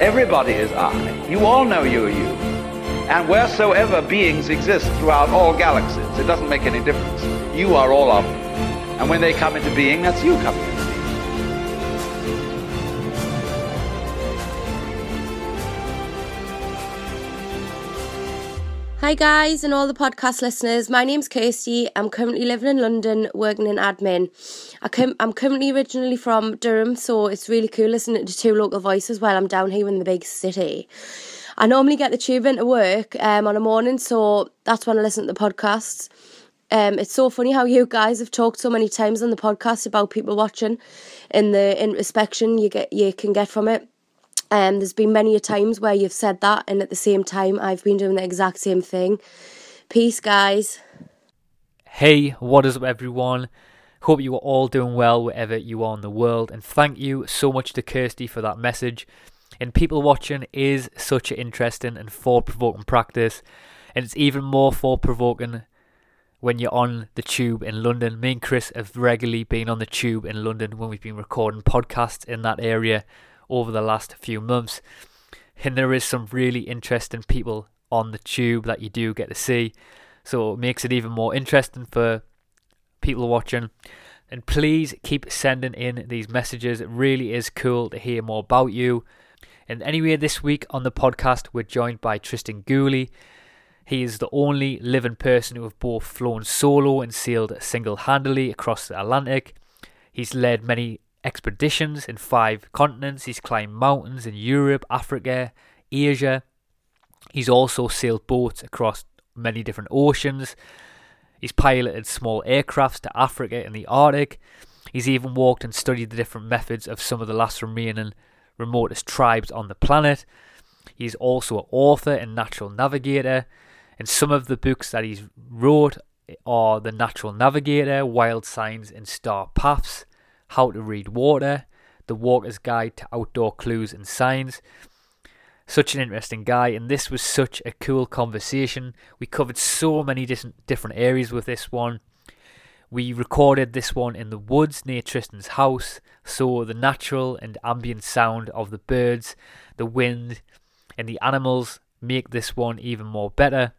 Everybody is I. You all know you are you. And wheresoever beings exist throughout all galaxies, it doesn't make any difference. You are all of them. And when they come into being, that's you coming into being. Hi guys and all the podcast listeners. My name's Kirsty. I'm currently living in London, working in admin. I com- I'm currently originally from Durham, so it's really cool listening to two local voices while I'm down here in the big city. I normally get the tube into work um, on a morning, so that's when I listen to the podcasts. Um, it's so funny how you guys have talked so many times on the podcast about people watching and the introspection you get you can get from it. Um, there's been many a times where you've said that, and at the same time, I've been doing the exact same thing. Peace, guys. Hey, what is up, everyone? Hope you are all doing well wherever you are in the world, and thank you so much to Kirsty for that message. And people watching is such an interesting and thought provoking practice, and it's even more thought provoking when you're on the tube in London. Me and Chris have regularly been on the tube in London when we've been recording podcasts in that area over the last few months. And there is some really interesting people on the tube that you do get to see. So it makes it even more interesting for people watching. And please keep sending in these messages. It really is cool to hear more about you. And anyway, this week on the podcast, we're joined by Tristan Gooley. He is the only living person who have both flown solo and sailed single handedly across the Atlantic. He's led many expeditions in five continents. He's climbed mountains in Europe, Africa, Asia. He's also sailed boats across many different oceans. He's piloted small aircrafts to Africa and the Arctic. He's even walked and studied the different methods of some of the last remaining remotest tribes on the planet. He's also an author and natural navigator. And some of the books that he's wrote are The Natural Navigator, Wild Signs and Star Paths, How to Read Water, The Walker's Guide to Outdoor Clues and Signs. Such an interesting guy, and this was such a cool conversation. We covered so many different areas with this one. We recorded this one in the woods near Tristan's house, so the natural and ambient sound of the birds, the wind, and the animals make this one even more better.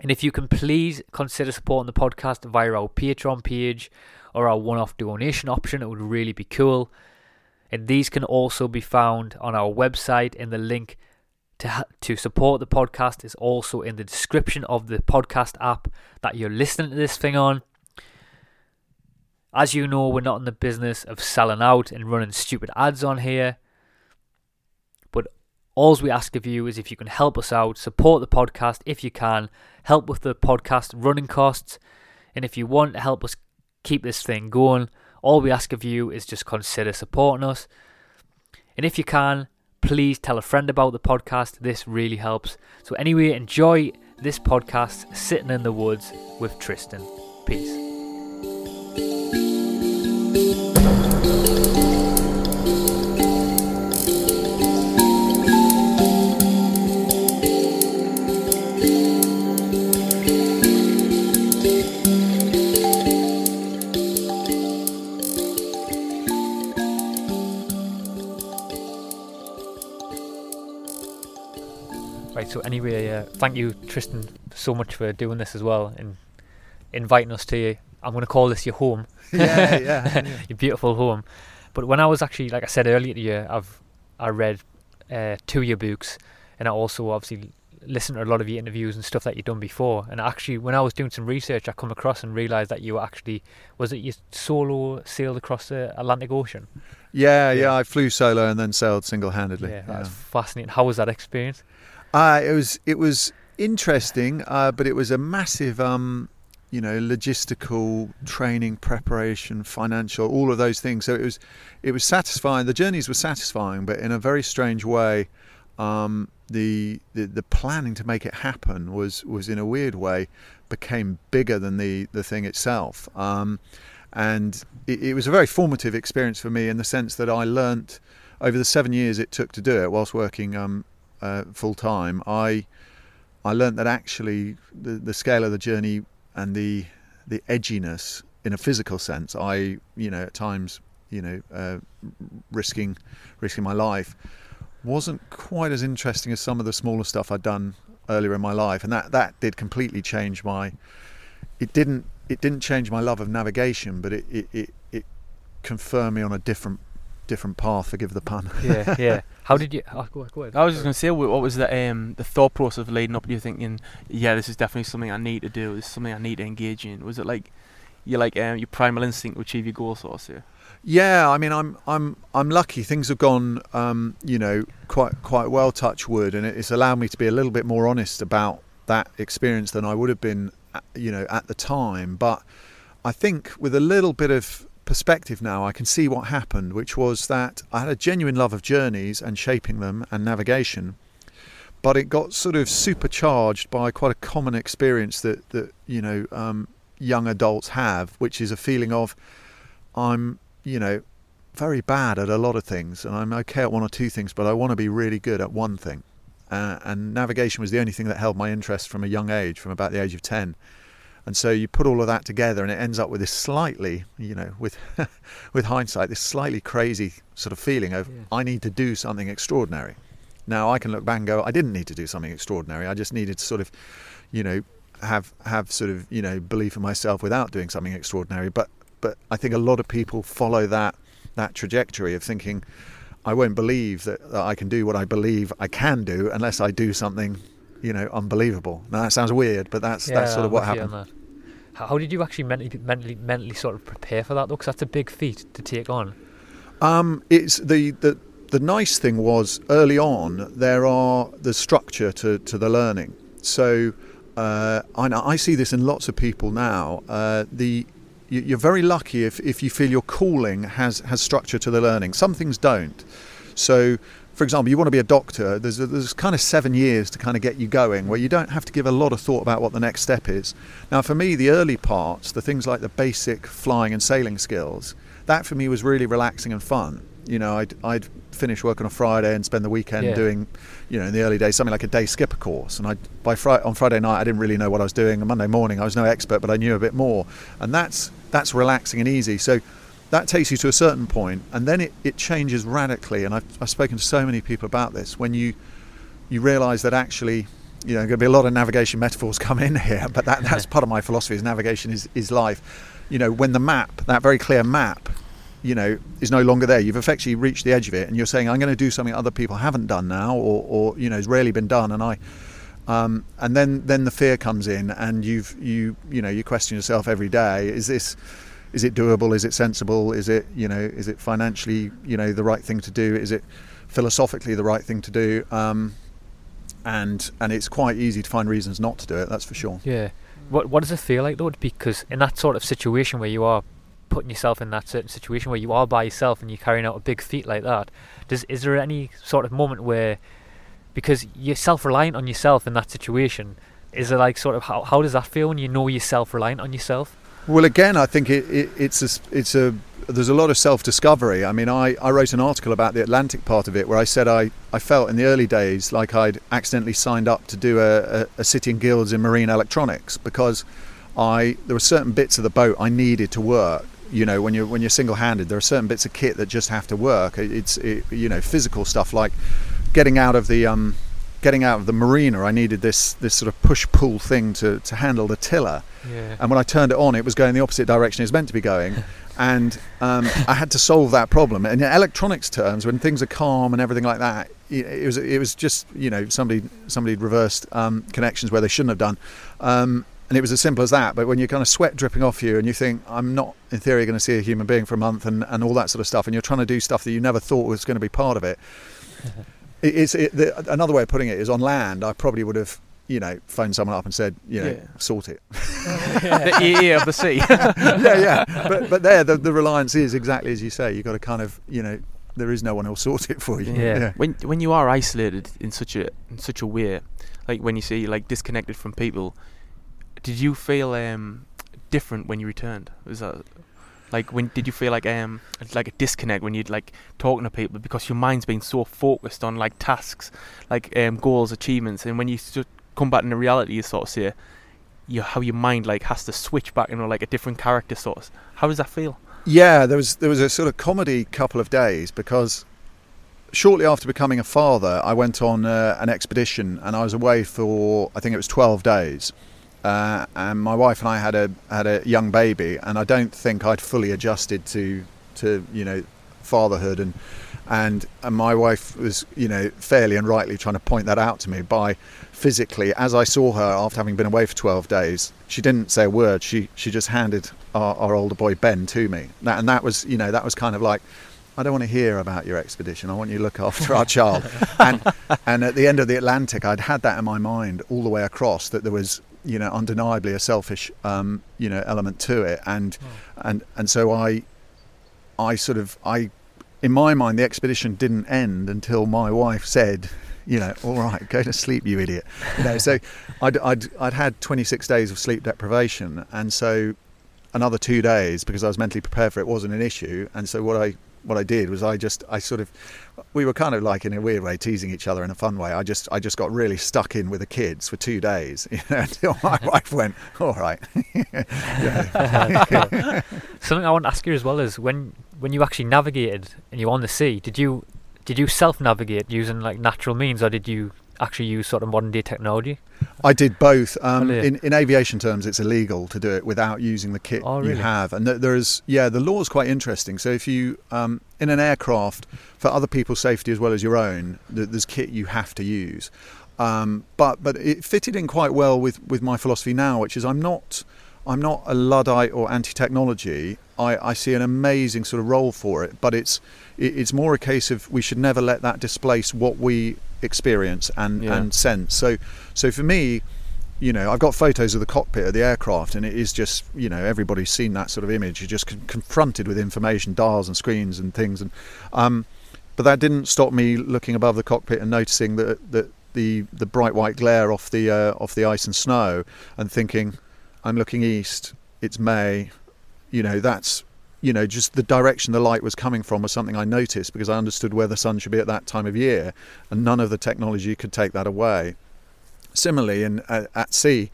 And if you can please consider supporting the podcast via our Patreon page or our one off donation option, it would really be cool. And these can also be found on our website, and the link to, to support the podcast is also in the description of the podcast app that you're listening to this thing on. As you know, we're not in the business of selling out and running stupid ads on here. But all we ask of you is if you can help us out, support the podcast if you can, help with the podcast running costs, and if you want to help us keep this thing going, all we ask of you is just consider supporting us. And if you can, please tell a friend about the podcast. This really helps. So, anyway, enjoy this podcast, Sitting in the Woods with Tristan. Peace. Anyway, uh, thank you, Tristan, so much for doing this as well and inviting us to you. I'm going to call this your home. Yeah, yeah, yeah. your beautiful home. But when I was actually, like I said earlier to you, I've I read uh, two of your books, and I also obviously listened to a lot of your interviews and stuff that you've done before. And actually, when I was doing some research, I come across and realised that you were actually was it you solo sailed across the Atlantic Ocean? Yeah, yeah, I flew solo and then sailed single-handedly. Yeah, that's fascinating. How was that experience? Uh, it was it was interesting, uh, but it was a massive, um, you know, logistical training, preparation, financial, all of those things. So it was it was satisfying. The journeys were satisfying, but in a very strange way. Um, the, the the planning to make it happen was was in a weird way became bigger than the the thing itself. Um, and it, it was a very formative experience for me in the sense that I learnt over the seven years it took to do it whilst working um, uh, full time. I I learnt that actually the, the scale of the journey and the the edginess in a physical sense. I you know at times you know uh, risking risking my life wasn't quite as interesting as some of the smaller stuff I'd done earlier in my life, and that that did completely change my. It didn't it didn't change my love of navigation, but it it, it, it confirmed me on a different different path. Forgive the pun. yeah, yeah. How did you? Oh, go, go ahead. I was just going to say, what what was the um, the thought process of leading up to you thinking, yeah, this is definitely something I need to do. This is something I need to engage in. Was it like, you like um, your primal instinct to achieve your goal, sort of? Yeah. Yeah, I mean, I'm I'm I'm lucky. Things have gone, um, you know, quite quite well. Touch wood, and it's allowed me to be a little bit more honest about that experience than I would have been, uh, you know, at the time. But I think with a little bit of perspective now, I can see what happened, which was that I had a genuine love of journeys and shaping them and navigation, but it got sort of supercharged by quite a common experience that that you know um, young adults have, which is a feeling of I'm you know, very bad at a lot of things, and I'm okay at one or two things, but I want to be really good at one thing. Uh, and navigation was the only thing that held my interest from a young age, from about the age of 10. And so you put all of that together, and it ends up with this slightly, you know, with with hindsight, this slightly crazy sort of feeling of yeah. I need to do something extraordinary. Now I can look back and go, I didn't need to do something extraordinary. I just needed to sort of, you know, have have sort of you know belief in myself without doing something extraordinary. But but I think a lot of people follow that that trajectory of thinking, I won't believe that, that I can do what I believe I can do unless I do something, you know, unbelievable. Now that sounds weird, but that's yeah, that's sort of what happened. How did you actually mentally, mentally, mentally sort of prepare for that though? Because that's a big feat to take on. Um, it's the, the the nice thing was early on there are the structure to, to the learning. So uh, I, I see this in lots of people now. Uh, the you're very lucky if, if you feel your calling has, has structure to the learning. Some things don't. So, for example, you want to be a doctor, there's, a, there's kind of seven years to kind of get you going where you don't have to give a lot of thought about what the next step is. Now, for me, the early parts, the things like the basic flying and sailing skills, that for me was really relaxing and fun. You know, I'd, I'd finish work on a Friday and spend the weekend yeah. doing, you know, in the early days, something like a day skipper course. And I, by Friday, on Friday night, I didn't really know what I was doing. On Monday morning, I was no expert, but I knew a bit more. And that's that's relaxing and easy. So that takes you to a certain point, and then it, it changes radically. And I've, I've spoken to so many people about this. When you you realise that actually, you know, going to be a lot of navigation metaphors come in here, but that, that's part of my philosophy. Is navigation is is life. You know, when the map, that very clear map, you know, is no longer there. You've effectively reached the edge of it, and you're saying, "I'm going to do something other people haven't done now, or, or you know, has rarely been done." And I, um, and then then the fear comes in, and you've you you know you question yourself every day: Is this is it doable? Is it sensible? Is it you know is it financially you know the right thing to do? Is it philosophically the right thing to do? Um, and and it's quite easy to find reasons not to do it. That's for sure. Yeah. What what does it feel like though? Because in that sort of situation where you are putting yourself in that certain situation where you are by yourself and you're carrying out a big feat like that, does is there any sort of moment where, because you're self-reliant on yourself in that situation, is it like sort of how how does that feel when you know you're self-reliant on yourself? Well, again, I think it, it, it's a, it's a there's a lot of self-discovery. I mean, I, I wrote an article about the Atlantic part of it where I said I, I felt in the early days like I'd accidentally signed up to do a, a, a City Guilds in marine electronics because I there were certain bits of the boat I needed to work you know when you're when you're single-handed there are certain bits of kit that just have to work it's it, you know physical stuff like getting out of the um, getting out of the marina I needed this this sort of push pull thing to to handle the tiller yeah. and when I turned it on it was going the opposite direction it was meant to be going and um, I had to solve that problem and in electronics terms when things are calm and everything like that it was it was just you know somebody somebody reversed um, connections where they shouldn't have done um, and it was as simple as that. But when you're kind of sweat dripping off you and you think, I'm not in theory going to see a human being for a month and, and all that sort of stuff, and you're trying to do stuff that you never thought was going to be part of it. it it's it, the, another way of putting it is on land. I probably would have, you know, phoned someone up and said, you know, yeah. sort it. the ear of the sea. yeah, yeah. But but there, the, the reliance is exactly as you say. You've got to kind of, you know, there is no one who'll sort it for you. Yeah. When when you are isolated in such a in such a way, like when you say you're like disconnected from people, did you feel um different when you returned? Was that like when did you feel like um like a disconnect when you'd like talking to people because your mind's been so focused on like tasks, like um goals, achievements, and when you come back into reality, you sort of see how your mind like has to switch back into like a different character sort. of- How does that feel? Yeah, there was there was a sort of comedy couple of days because shortly after becoming a father, I went on uh, an expedition and I was away for I think it was twelve days. Uh, and my wife and I had a had a young baby, and I don't think I'd fully adjusted to to you know fatherhood. And and and my wife was you know fairly and rightly trying to point that out to me by physically as I saw her after having been away for 12 days she didn't say a word. She she just handed our, our older boy Ben to me. That, and that was you know that was kind of like I don't want to hear about your expedition. I want you to look after our child. And and at the end of the Atlantic I'd had that in my mind all the way across that there was you know undeniably a selfish um, you know element to it. And and and so I I sort of I in my mind the expedition didn't end until my wife said you know all right go to sleep you idiot. You know so I'd, I'd I'd had 26 days of sleep deprivation. And so another two days because I was mentally prepared for it wasn't an issue. And so what I what I did was I just I sort of we were kind of like in a weird way teasing each other in a fun way. I just I just got really stuck in with the kids for two days you know, until my wife went all right. Something I want to ask you as well is when when you actually navigated and you were on the sea, did you did you self navigate using like natural means or did you actually use sort of modern day technology? I did both. Um, Oh, yeah. in, in aviation terms, it's illegal to do it without using the kit Oh, you have, and there is yeah, the law is quite interesting. So if you um, in an aircraft for other people's safety as well as your own, there's kit you have to use. Um, but but it fitted in quite well with, with my philosophy now, which is I'm not I'm not a luddite or anti-technology. I, I see an amazing sort of role for it, but it's it, it's more a case of we should never let that displace what we experience and, Yeah. and sense. So so for me, you know, I've got photos of the cockpit of the aircraft, and it is just, you know, everybody's seen that sort of image. You're just con- confronted with information, dials and screens and things, and um, but that didn't stop me looking above the cockpit and noticing that that the the bright white glare off the uh, off the ice and snow, and thinking, I'm looking east. It's May, you know. That's you know just the direction the light was coming from was something I noticed because I understood where the sun should be at that time of year, and none of the technology could take that away. Similarly in at, at sea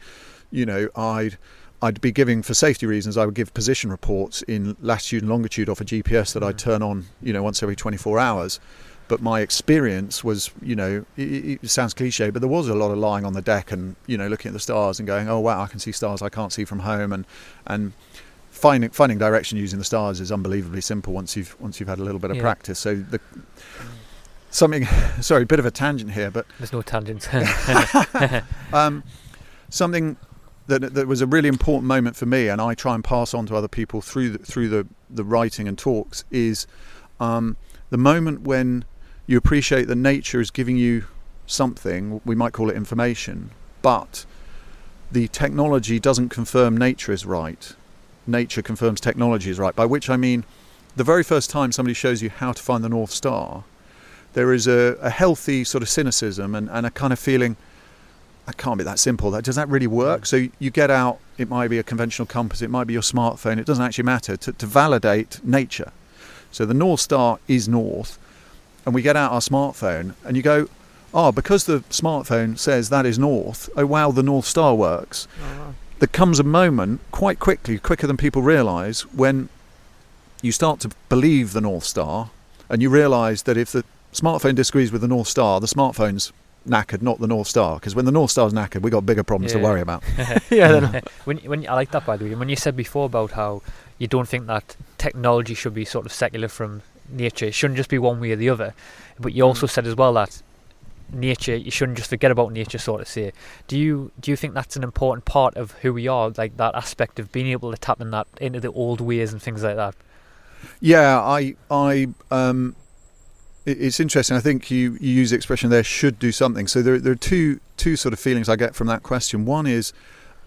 you know i'd i'd be giving for safety reasons i would give position reports in latitude and longitude off a gps that i'd mm. turn on you know once every 24 hours. But my experience was you know it, it sounds cliche but there was a lot of lying on the deck and you know looking at the stars and going oh wow i can see stars i can't see from home and and finding finding direction using the stars is unbelievably simple once you've once you've had a little bit of Yeah. practice so the something sorry a bit of a tangent here but There's no tangents. um, something that that was a really important moment for me, and I try and pass on to other people through the, through the the writing and talks is um, the moment when you appreciate that nature is giving you something. We might call it information, but the technology doesn't confirm nature is right. Nature confirms technology is right. By which I mean, the very first time somebody shows you how to find the North Star, there is a, a healthy sort of cynicism and, and a kind of feeling that can't be that simple. That does that really work? So you get out. It might be a conventional compass. It might be your smartphone. It doesn't actually matter to, to validate nature. So the North Star is north, and we get out our smartphone, and you go, oh, because the smartphone says that is north. Oh wow, the North Star works. Oh, There comes a moment quite quickly, quicker than people realise, when you start to believe the North Star, and you realise that if the smartphone disagrees with the North Star, the smartphone's knackered, not the North Star. Because when the North Star's knackered, we've got bigger problems to worry about. yeah, then when when I like that by the way. When you said before about how you don't think that technology should be sort of secular from nature, it shouldn't just be one way or the other. But you hmm. also said as well that nature you shouldn't just forget about nature sort of say. Do you do you think that's an important part of who we are, like that aspect of being able to tap in that into the old ways and things like that? Yeah, I, I, um, it's interesting. I think you, you use the expression there should do something. So there, there are two, two sort of feelings I get from that question. One is,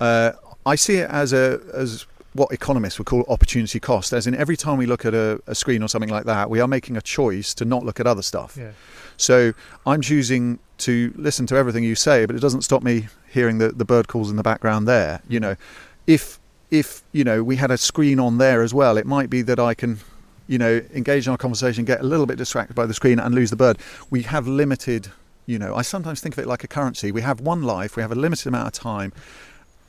uh, I see it as a, as what economists would call opportunity cost. As in, every time we look at a, a screen or something like that, we are making a choice to not look at other stuff. Yeah. So I'm choosing to listen to everything you say, but it doesn't stop me hearing the, the bird calls in the background there. You know, if if you know we had a screen on there as well, it might be that I can, you know, engage in our conversation, get a little bit distracted by the screen, and lose the bird. We have limited. You know, I sometimes think of it like a currency. We have one life. We have a limited amount of time.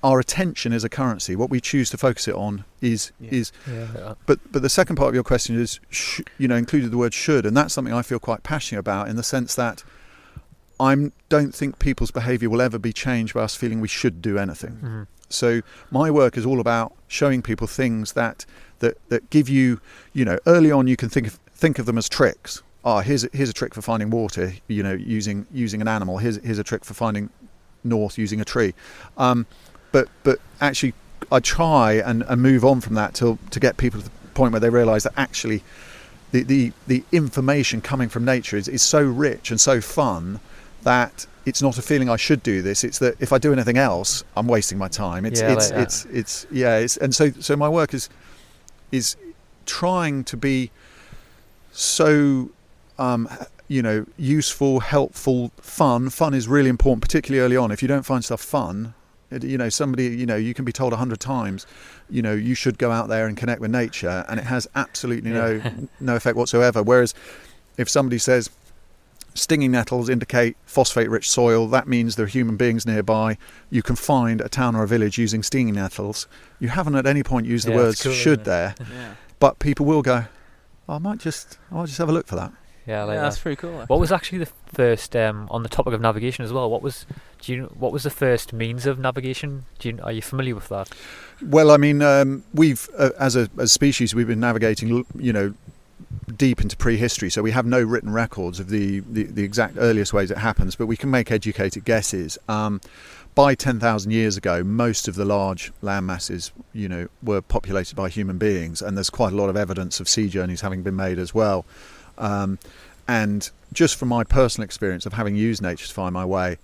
Our attention is a currency. What we choose to focus it on is Yeah. is Yeah. but but the second part of your question is, sh- you know, included the word should, and that's something I feel quite passionate about in the sense that I don't think people's behaviour will ever be changed by us feeling we should do anything. Mhm. So my work is all about showing people things that that that give you, you know, early on you can think of think of them as tricks. Ah, here's a, here's a trick for finding water, you know, using using an animal. Here's here's a trick for finding north using a tree. Um, but but actually, I try and, and move on from that till to get people to the point where they realise that actually, the, the the information coming from nature is, is so rich and so fun that it's not a feeling I should do this. It's that if I do anything else, I'm wasting my time. It's Yeah, it's like it's it's yeah. It's, and so so my work is is trying to be so um, you know useful, helpful, fun. Fun is really important, particularly early on. If you don't find stuff fun, you know somebody you know you can be told a hundred times, you know you should go out there and connect with nature, and it has absolutely no Yeah. no effect whatsoever. Whereas if somebody says stinging nettles indicate phosphate-rich soil, that means there are human beings nearby. You can find a town or a village using stinging nettles. You haven't at any point used the Yeah, words cool, should there, Yeah, but people will go. "Oh, I might just, I might just have a look for that. Yeah, I like yeah that. that's pretty cool. What was actually the first um, on the topic of navigation as well? What was do you what was the first means of navigation? Do you, are you familiar with that? Well, I mean, um, we've uh, as a as species we've been navigating, you know, deep into prehistory, so we have no written records of the, the, the exact earliest ways it happens, but we can make educated guesses. Um, by 10,000 years ago, most of the large land masses, you know, were populated by human beings, and there's quite a lot of evidence of sea journeys having been made as well. Um, and just from my personal experience of having used nature to find my way,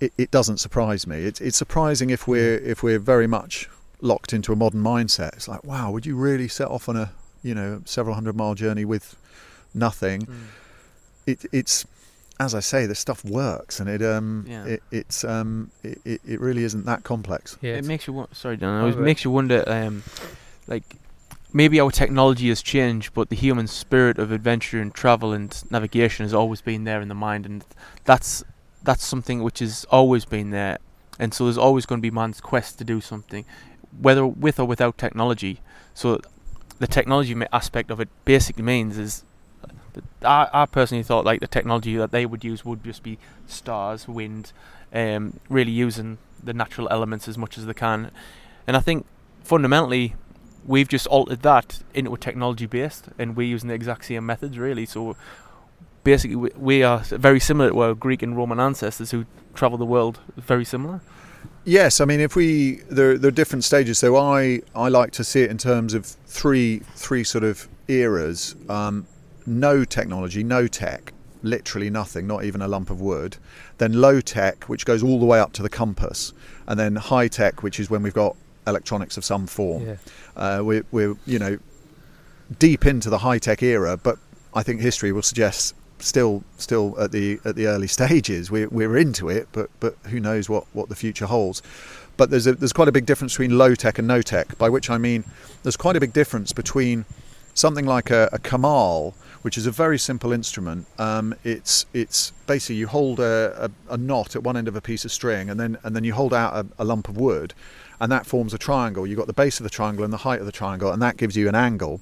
it, it doesn't surprise me. It's, it's surprising if we're if we're very much locked into a modern mindset. It's like, wow, would you really set off on a you know several hundred mile journey with nothing? Mm. It, it's as I say, this stuff works, and it um Yeah. it, it's um it, it it really isn't that complex. Yeah, it makes you won- sorry, Dan. Oh, It makes you wonder, um, like maybe our technology has changed, but the human spirit of adventure and travel and navigation has always been there in the mind, and that's that's something which has always been there, and so there's always going to be man's quest to do something, whether with or without technology. So the technology aspect of it basically means is. I, I personally thought like the technology that they would use would just be stars, wind, um, really using the natural elements as much as they can. And I think fundamentally, we've just altered that into a technology based, and we're using the exact same methods really. So basically, we, we are very similar to our Greek and Roman ancestors who travel the world. Very similar. Yes, I mean if we there there are different stages. So I I like to see it in terms of three three sort of eras. Um, no technology, no tech, literally nothing, not even a lump of wood. Then low tech, which goes all the way up to the compass, and then high tech, which is when we've got electronics of some form. yeah. Uh, we're, we're you know deep into the high tech era, but I think history will suggest still still at the at the early stages. We're we're into it, but but who knows what, what the future holds. But there's a, there's quite a big difference between low tech and no tech. By which I mean there's quite a big difference between something like a, a kamal, which is a very simple instrument. Um, it's it's basically you hold a, a, a knot at one end of a piece of string, and then and then you hold out a, a lump of wood, and that forms a triangle. You've got the base of the triangle and the height of the triangle, and that gives you an angle.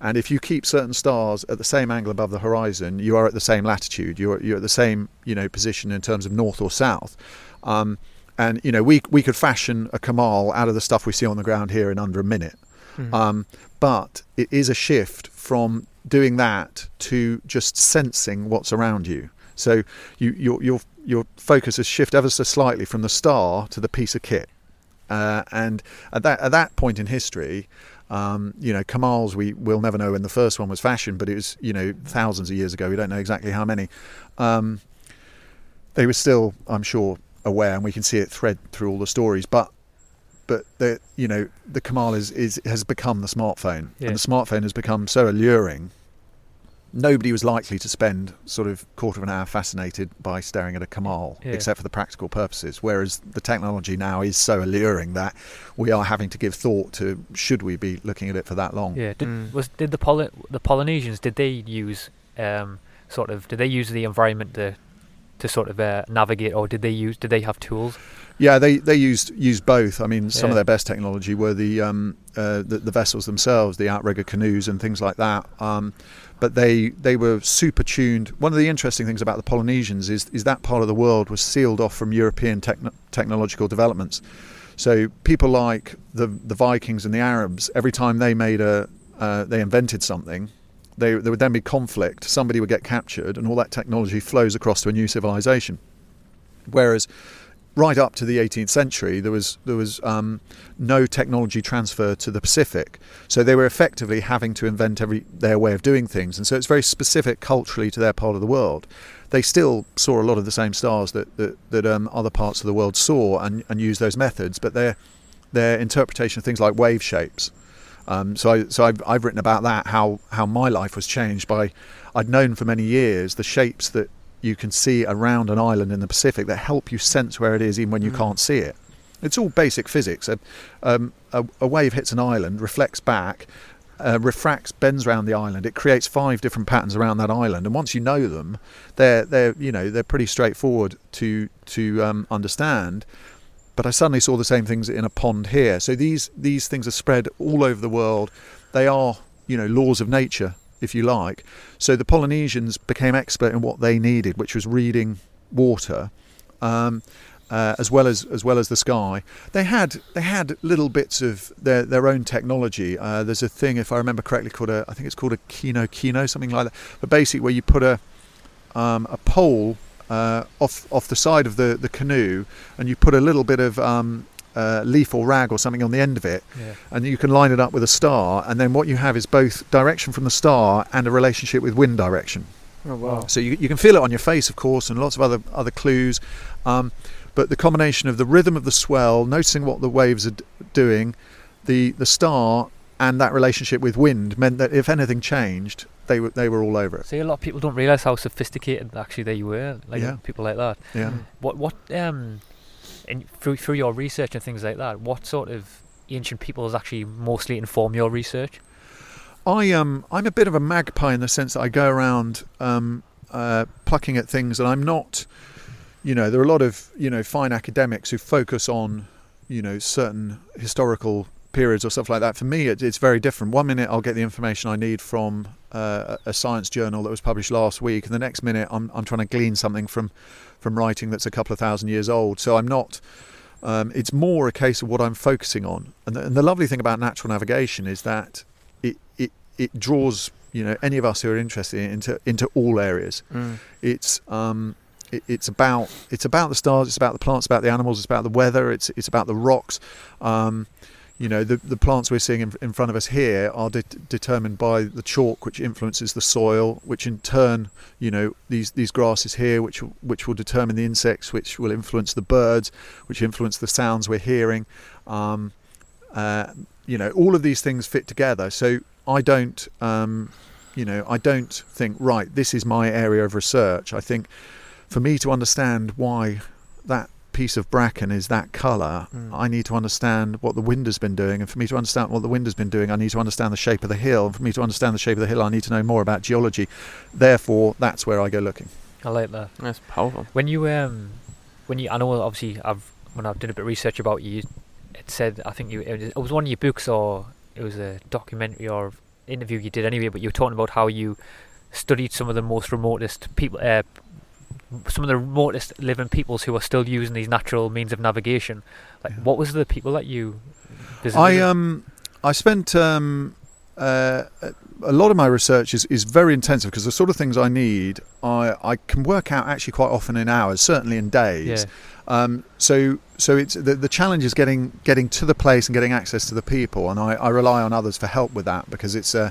And if you keep certain stars at the same angle above the horizon, you are at the same latitude. You're you're at the same you know position in terms of north or south. Um, and you know we we could fashion a kamal out of the stuff we see on the ground here in under a minute. Um, but it is a shift from doing that to just sensing what's around you. So you, your your your focus has shifted ever so slightly from the star to the piece of kit. Uh, and at that at that point in history, um, you know, Kamals we will never know when the first one was fashioned, but it was you know thousands of years ago. We don't know exactly how many. Um, they were still, I'm sure, aware, and we can see it thread through all the stories. But but the you know the Kamal is, is has become the smartphone, Yeah. and the smartphone has become so alluring. Nobody was likely to spend sort of quarter of an hour fascinated by staring at a Kamal, Yeah. except for the practical purposes. Whereas the technology now is so alluring that we are having to give thought to should we be looking at it for that long. Yeah. Did Mm. was did the Poly- the Polynesians did they use um sort of did they use the environment to to sort of uh, navigate or did they use did they have tools? Yeah, they, they used used both. I mean, some Yeah. of their best technology were the, um, uh, the the vessels themselves, the outrigger canoes and things like that. Um, but they they were super tuned. One of the interesting things about the Polynesians is is that part of the world was sealed off from European techno- technological developments. So people like the the Vikings and the Arabs, every time they made a uh, they invented something, they, there would then be conflict. Somebody would get captured, and all that technology flows across to a new civilization. Whereas right up to the 18th century, there was there was um, no technology transfer to the Pacific, so they were effectively having to invent every their way of doing things, and so it's very specific culturally to their part of the world. They still saw a lot of the same stars that that, that um, other parts of the world saw, and, and used those methods, but their their interpretation of things like wave shapes. Um, so I, so I've, I've written about that how how my life was changed by I'd known for many years the shapes that you can see around an island in the Pacific that help you sense where it is even when you Mm. can't see it. It's all basic physics. A, um, a, a wave hits an island, reflects back, uh, refracts, bends around the island. It creates five different patterns around that island, and once you know them, they're they're you know they're pretty straightforward to to um, understand. But I suddenly saw the same things in a pond here. So these these things are spread all over the world. They are you know laws of nature, if you like. So the Polynesians became expert in what they needed, which was reading water. Um, uh, as well as as well as the sky. They had they had little bits of their their own technology. Uh, there's a thing, if I remember correctly, called a I think it's called a kino kino, something like that. But basically, where you put a um, a pole uh, off off the side of the the canoe, and you put a little bit of um, uh, leaf or rag or something on the end of it, Yeah. and you can line it up with a star, and then what you have is both direction from the star and a relationship with wind direction. Oh wow. So you, you can feel it on your face, of course, and lots of other other clues. Um, but the combination of the rhythm of the swell, noticing what the waves are d- doing, the the star, and that relationship with wind meant that if anything changed, they were they were all over it. See, a lot of people don't realize how sophisticated actually they were. Like Yeah. people like that. Yeah. What what um, and through through your research and things like that, what sort of ancient peoples actually mostly inform your research? I um I'm a bit of a magpie in the sense that I go around um, uh, plucking at things, and I'm not, you know, there are a lot of you know fine academics who focus on, you know, certain historical periods or stuff like that. For me, it, it's very different. One minute I'll get the information I need from uh, a science journal that was published last week, and the next minute I'm I'm trying to glean something from from writing that's a couple of thousand years old. So I'm not. Um, it's more a case of what I'm focusing on, and the, and the lovely thing about natural navigation is that it it it draws you know any of us who are interested in, into into all areas. Mm. It's um it, it's about it's about the stars, it's about the plants, about the animals, it's about the weather, it's it's about the rocks. Um, you know the the plants we're seeing in, in front of us here are de- determined by the chalk, which influences the soil, which in turn you know these these grasses here, which which will determine the insects, which will influence the birds, which influence the sounds we're hearing. Um, uh, you know all of these things fit together. So I don't um, you know I don't think right this is my area of research. I think for me to understand why that piece of bracken is that colour, Mm. I need to understand what the wind has been doing. And for me to understand what the wind has been doing, I need to understand the shape of the hill. And for me to understand the shape of the hill, I need to know more about geology. Therefore, that's where I go looking. I like that. That's powerful. When you um, when you I know obviously I've when I've done a bit of research about you, it said I think you it was, one of your books or it was a documentary or interview you did anyway. But you were talking about how you studied some of the most remotest people, uh, some of the remotest living peoples who are still using these natural means of navigation. Like, Yeah. what was the people that you visited? I um I spent um uh, a lot of my research is, is very intensive because the sort of things I need I I can work out actually quite often in hours, certainly in days. yeah, Um, so so it's the, the challenge is getting getting to the place and getting access to the people, and I, I rely on others for help with that because it's uh,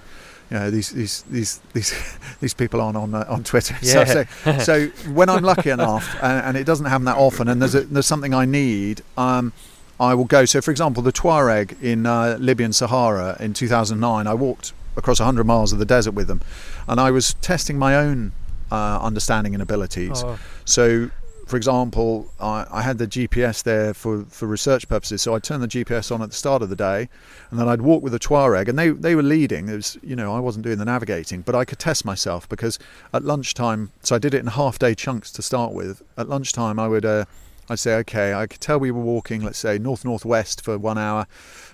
you know these these these these these people aren't on uh, on Twitter. So, Yeah. so so when I'm lucky enough, and, and it doesn't happen that often, and there's a, there's something I need. Um, I will go. So, for example, the Tuareg in uh, Libyan Sahara in 2009, I walked across 100 miles of the desert with them, and I was testing my own uh, understanding and abilities. Oh. So, for example, I, I had the GPS there for, for research purposes. So I'd turn the GPS on at the start of the day, and then I'd walk with the Tuareg, and they they were leading. It was you know I wasn't doing the navigating, but I could test myself because at lunchtime. So I did it in half day chunks to start with. At lunchtime, I would. Uh, I'd say, okay, I could tell we were walking, let's say, north northwest for one hour,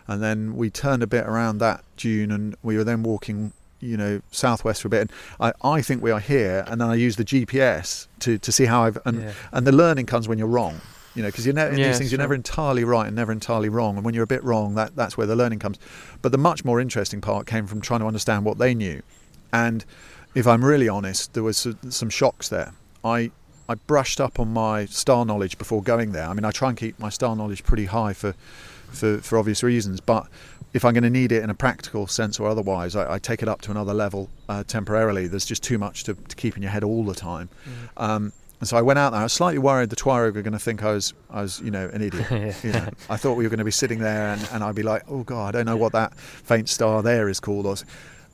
and then we turned a bit around that dune, and we were then walking you know southwest for a bit. And I, I think we are here and then I use the GPS to, to see how I've and, Yeah. and the learning comes when you're wrong you know because you're never in Yeah, these things you're never entirely right and never entirely wrong. And when you're a bit wrong that that's where the learning comes. But the much more interesting part came from trying to understand what they knew. And if I'm really honest there was some shocks there. I I brushed up on my star knowledge before going there. I mean I try and keep my star knowledge pretty high for for, for obvious reasons but if I'm going to need it in a practical sense or otherwise, I, I take it up to another level uh, temporarily. There's just too much to, to keep in your head all the time. Um, and so I went out there. I was slightly worried the Tuareg were going to think I was, I was, you know, an idiot. Yeah. You know, I thought we were going to be sitting there, and, and I'd be like, "Oh God, I don't know what that faint star there is called." Or,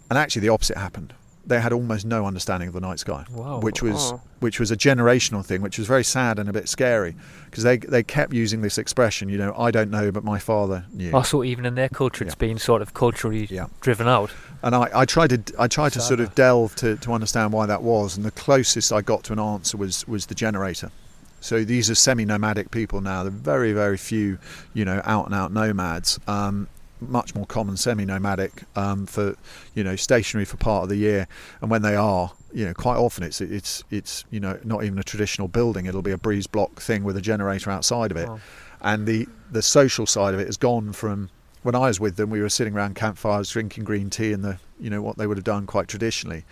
and actually, the opposite happened. They had almost no understanding of the night sky, Wow. which was Oh. which was a generational thing, which was very sad and a bit scary because they they kept using this expression. You know, I don't know, but my father knew. Also, even in their culture, it's Yeah. been sort of culturally Yeah. driven out. and I, I tried to I tried to sort of delve to, to understand why that was, and the closest I got to an answer was was the generator. So these are semi-nomadic people now. They're very very few, you know, out and out nomads. Um, much more common semi-nomadic um, for you know stationary for part of the year, and when they are, you know, quite often it's it's it's you know not even a traditional building. It'll be a breeze block thing with a generator outside of it Wow. and the the social side of it has gone from when I was with them we were sitting around campfires drinking green tea and the you know what they would have done quite traditionally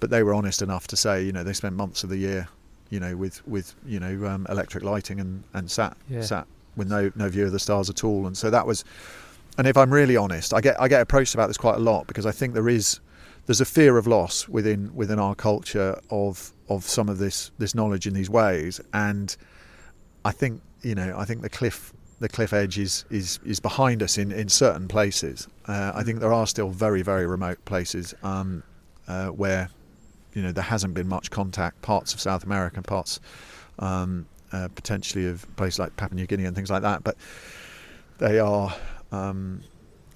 but they were honest enough to say you know they spent months of the year you know with with you know um, electric lighting and and sat Yeah. sat with no no view of the stars at all and so that was and if I'm really honest I get I get approached about this quite a lot because I think there is there's a fear of loss within within our culture of of some of this this knowledge in these ways and I think you know I think the cliff the cliff edge is is, is behind us in, in certain places. Uh, I think there are still very very remote places um, uh, where you know there hasn't been much contact. Parts of South America, parts um, uh, potentially of places like Papua New Guinea and things like that, but they are. Um,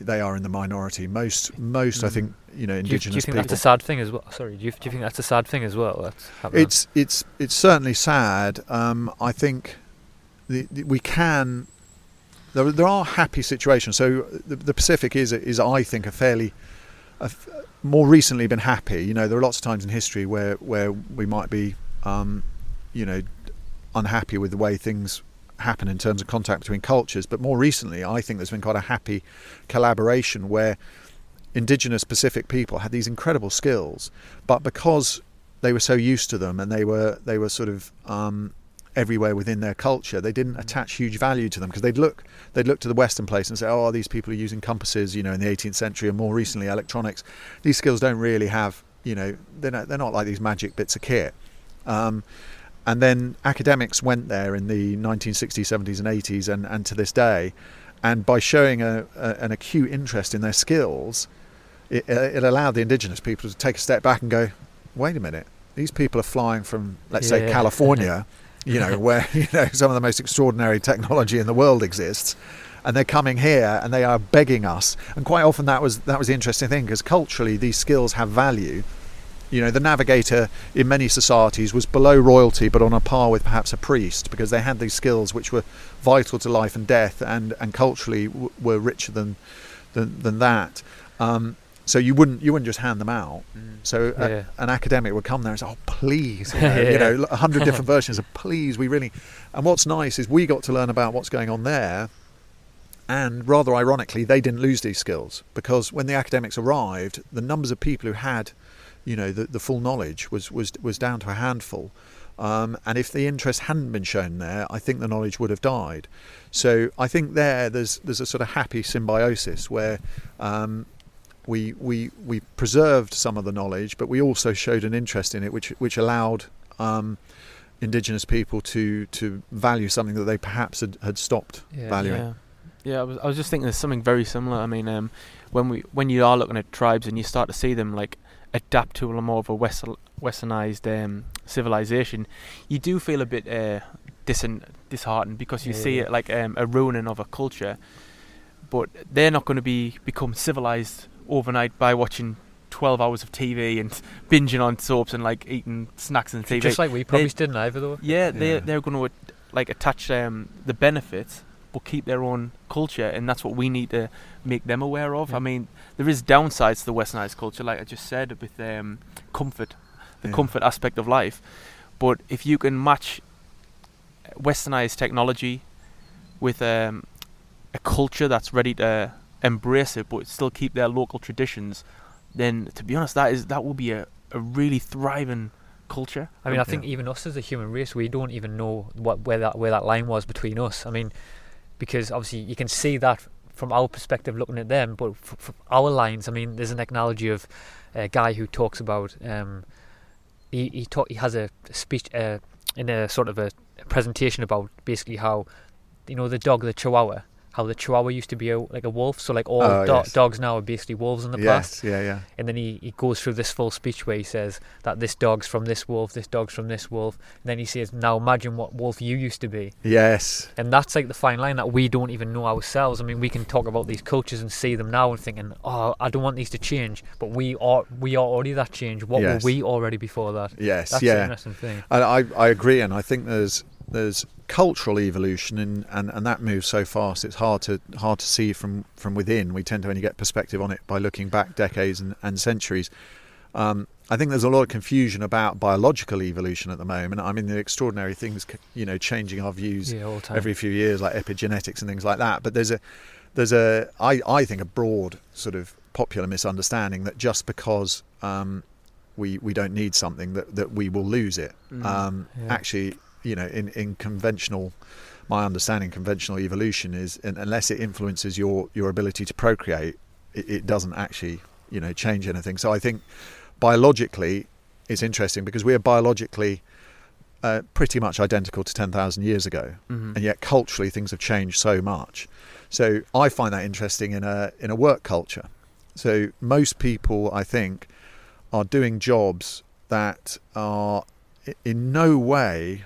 they are in the minority. Most, most, I Mm. think, you know, Do you, do you think people. that's a sad thing as well? Sorry, do you, do you think that's a sad thing as well? It's it's it's certainly sad. Um, I think the, the, we can. There, there are happy situations. So the, the Pacific is is I think a fairly, a more recently been happy. You know, there are lots of times in history where where we might be, um, you know, unhappy with the way things happen in terms of contact between cultures. But more recently, I think there's been quite a happy collaboration where indigenous Pacific people had these incredible skills, but because they were so used to them and they were they were sort of um, everywhere within their culture, they didn't attach huge value to them because they'd look they'd look to the Western place and say, oh, these people are using compasses, you know, in the 18th century and more recently electronics. These skills don't really have, you know, they're not, they're not like these magic bits of kit. Um, and then academics went there in the 1960s, 70s, and 80s, and, and to this day. And by showing a, a, an acute interest in their skills, it, it allowed the indigenous people to take a step back and go, wait a minute, these people are flying from, let's say, Yeah. California, you know, where you know some of the most extraordinary technology in the world exists, and they're coming here and they are begging us. And quite often that was that was the interesting thing because culturally these skills have value. You know, the navigator in many societies was below royalty, but on a par with perhaps a priest, because they had these skills which were vital to life and death, and and culturally w- were richer than than, than that. Um, so you wouldn't you wouldn't just hand them out. So a- Yeah. an academic would come there and say, "Oh, please," you know, you Yeah. know a hundred different versions of "please." We really, and what's nice is we got to learn about what's going on there. And rather ironically, they didn't lose these skills because when the academics arrived, the numbers of people who had, you know, the, the full knowledge was, was was down to a handful. Um, and if the interest hadn't been shown there, I think the knowledge would have died. So I think there, there's there's a sort of happy symbiosis where um, we we we preserved some of the knowledge, but we also showed an interest in it, which which allowed um, indigenous people to to value something that they perhaps had, had stopped Yeah. valuing. Yeah. Yeah, I was, I was just thinking there's something very similar. I mean, um, when we when you are looking at tribes and you start to see them like adapt to a more of a westernized um, civilization, you do feel a bit uh, dis- disheartened because you Yeah, see yeah. it like um, a ruining of a culture. But they're not going to be become civilized overnight by watching 12 hours of TV and binging on soaps and like eating snacks and TV. Just like we probably They- didn't either, though. Yeah, they Yeah. they're going to like attach um, the benefits, but keep their own culture, and that's what we need to make them aware of. Yeah. I mean, there is downsides to the westernized culture, like I just said, with um, comfort, the Yeah. comfort aspect of life. But if you can match westernized technology with um, a culture that's ready to embrace it, but still keep their local traditions, then to be honest, that is that will be a, a really thriving culture. I mean, I Yeah. think even us as a human race, we don't even know what where that where that line was between us. I mean, because obviously you can see that from our perspective looking at them, but f- f- our lines. I mean, there's an analogy of a guy who talks about. Um, he he he has a speech uh, in a sort of a presentation about basically how you know the dog, the Chihuahua. How the Chihuahua used to be a, like a wolf, so like all Oh, do- yes. dogs now are basically wolves in the past yes, yeah, yeah. and then he, he goes through this full speech where he says that this dog's from this wolf, this dog's from this wolf. And then he says, now imagine what wolf you used to be. Yes. And that's like the fine line that we don't even know ourselves. I mean, we can talk about these cultures and see them now and thinking, oh, I don't want these to change. But we are we are already that change. What Yes. were we already before that? Yes, That's the yeah. interesting thing. And I, I agree, and I think there's there's cultural evolution, and, and, and that moves so fast. It's hard to hard to see from, from within. We tend to only get perspective on it by looking back decades and, and centuries. Um, I think there's a lot of confusion about biological evolution at the moment. I mean, the extraordinary things, you know, changing our views Yeah, all the time. every few years, like epigenetics and things like that. But there's a there's a I, I think a broad sort of popular misunderstanding that just because um, we we don't need something that, that we will lose it. Mm. Um, Yeah. Actually, you know, in, in conventional, my understanding, conventional evolution is unless it influences your your ability to procreate, it, it doesn't actually you know change anything. So I think biologically, it's interesting because we are biologically uh, pretty much identical to ten thousand years ago Mhm. and yet culturally things have changed so much. So I find that interesting in a in a work culture. So most people, I think, are doing jobs that are in no way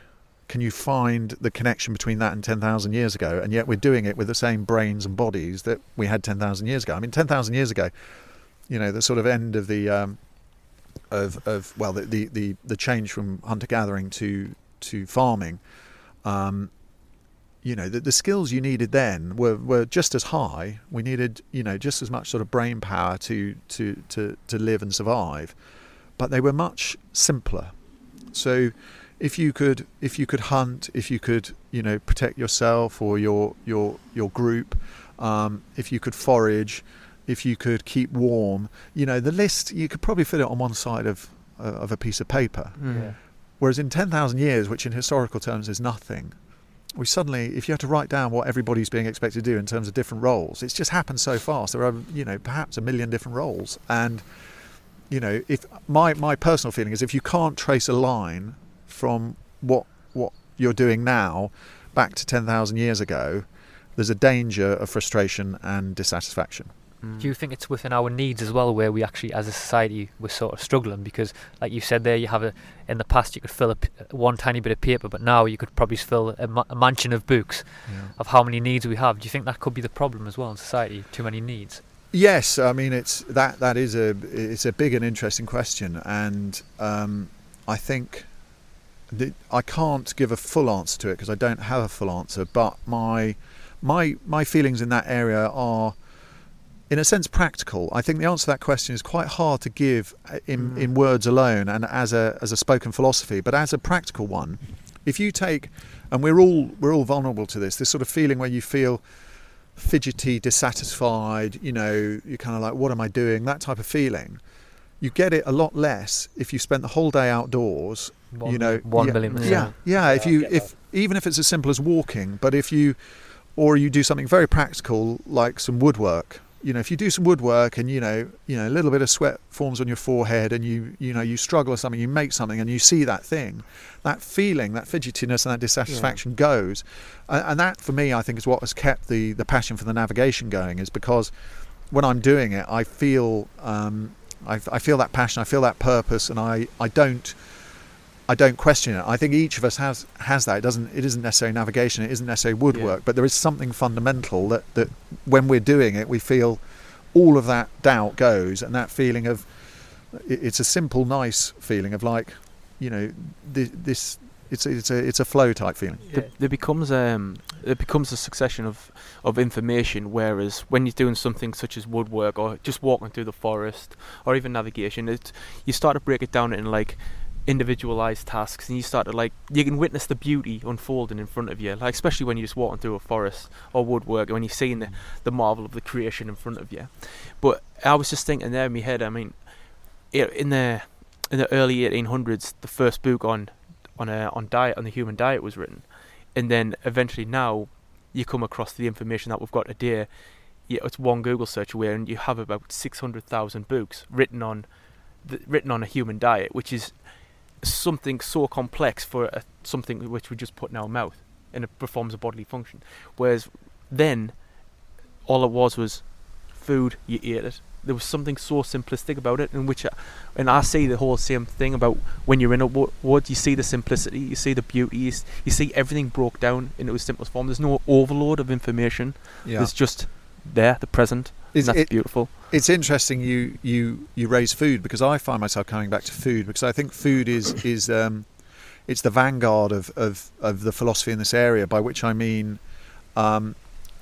can you find the connection between that and 10,000 years ago? And yet we're doing it with the same brains and bodies that we had 10,000 years ago. I mean 10,000 years ago, you know, the sort of end of the um, of of well the the the, the change from hunter gathering to to farming um, you know the, the skills you needed then were, were just as high. We needed you know just as much sort of brain power to to to to live and survive. But they were much simpler. So if you could if you could hunt if you could you know protect yourself or your your your group um, if you could forage if you could keep warm you know the list you could probably fit it on one side of uh, of a piece of paper Mm. Yeah. Whereas in 10,000 years, which in historical terms is nothing, we suddenly, if you had to write down what everybody's being expected to do in terms of different roles, it's just happened so fast. There are, you know, perhaps a million different roles. And, you know, if my, my personal feeling is if you can't trace a line from what, what you're doing now back to 10,000 years ago, there's a danger of frustration and dissatisfaction. Mm. Do you think it's within our needs as well, where we actually, as a society, we're sort of struggling? Because, like you said there, you have a in the past you could fill a p one tiny bit of paper, but now you could probably fill a, ma- a mansion of books of how many needs we have. Do you think that could be the problem as well in society? Too many needs. Yes, I mean it's that that is a it's a big and interesting question, and um, I think that I can't give a full answer to it because I don't have a full answer. But my my my feelings in that area are, in a sense, practical. I think the answer to that question is quite hard to give uh, in Mm. in words alone and as a as a spoken philosophy, but as a practical one. If you take, and we're all we're all vulnerable to this, this sort of feeling where you feel fidgety, dissatisfied, you know, you're kind of like, what am I doing? That type of feeling. You get it a lot less if you spent the whole day outdoors. One you know, mil- one yeah, million Yeah, percent. yeah. If Yeah, I you, get if even if it's as simple as walking, but if you, or you do something very practical like some woodwork, you know, if you do some woodwork and you know, you know, a little bit of sweat forms on your forehead, and you, you know, you struggle with something, you make something, and you see that thing, that feeling, that fidgetiness, and that dissatisfaction goes, and, and that for me, I think, is what has kept the the passion for the navigation going, is because when I'm doing it, I feel, um, I, I feel that passion, I feel that purpose, and I, I don't. I don't question it. I think each of us has has that. It doesn't. It isn't necessarily navigation. It isn't necessarily woodwork. But there is something fundamental that that when we're doing it, we feel all of that doubt goes, and that feeling of it- it's a simple, nice feeling of like, you know, this. this it's it's a it's a flow type feeling. There, there becomes um it becomes a succession of of information. Whereas when you're doing something such as woodwork or just walking through the forest or even navigation, it you start to break it down in like individualized tasks and you start to like you can witness the beauty unfolding in front of you like especially when you're just walking through a forest or woodwork and when you're seeing the, mm. the marvel of the creation in front of you but i was just thinking there in my head i mean in the in the early 1800s the first book on on a on diet on the human diet was written and then eventually now you come across the information that we've got today yeah, it's one Google search away, and you have about six hundred thousand books written on, the, written on a human diet, which is something so complex for a, something which we just put in our mouth, and it performs a bodily function. Whereas then, all it was was food. You ate it. There was something so simplistic about it, in which, I, and I see the whole same thing about when you're in a wo- wood. You see the simplicity, you see the beauty, you, you see everything broke down into its simplest form. There's no overload of information. There's just there, the present. And Is that's it- beautiful. it's interesting you you you raise food because I find myself coming back to food because I think food is is um, it's the vanguard of, of of the philosophy in this area. By which I mean, um,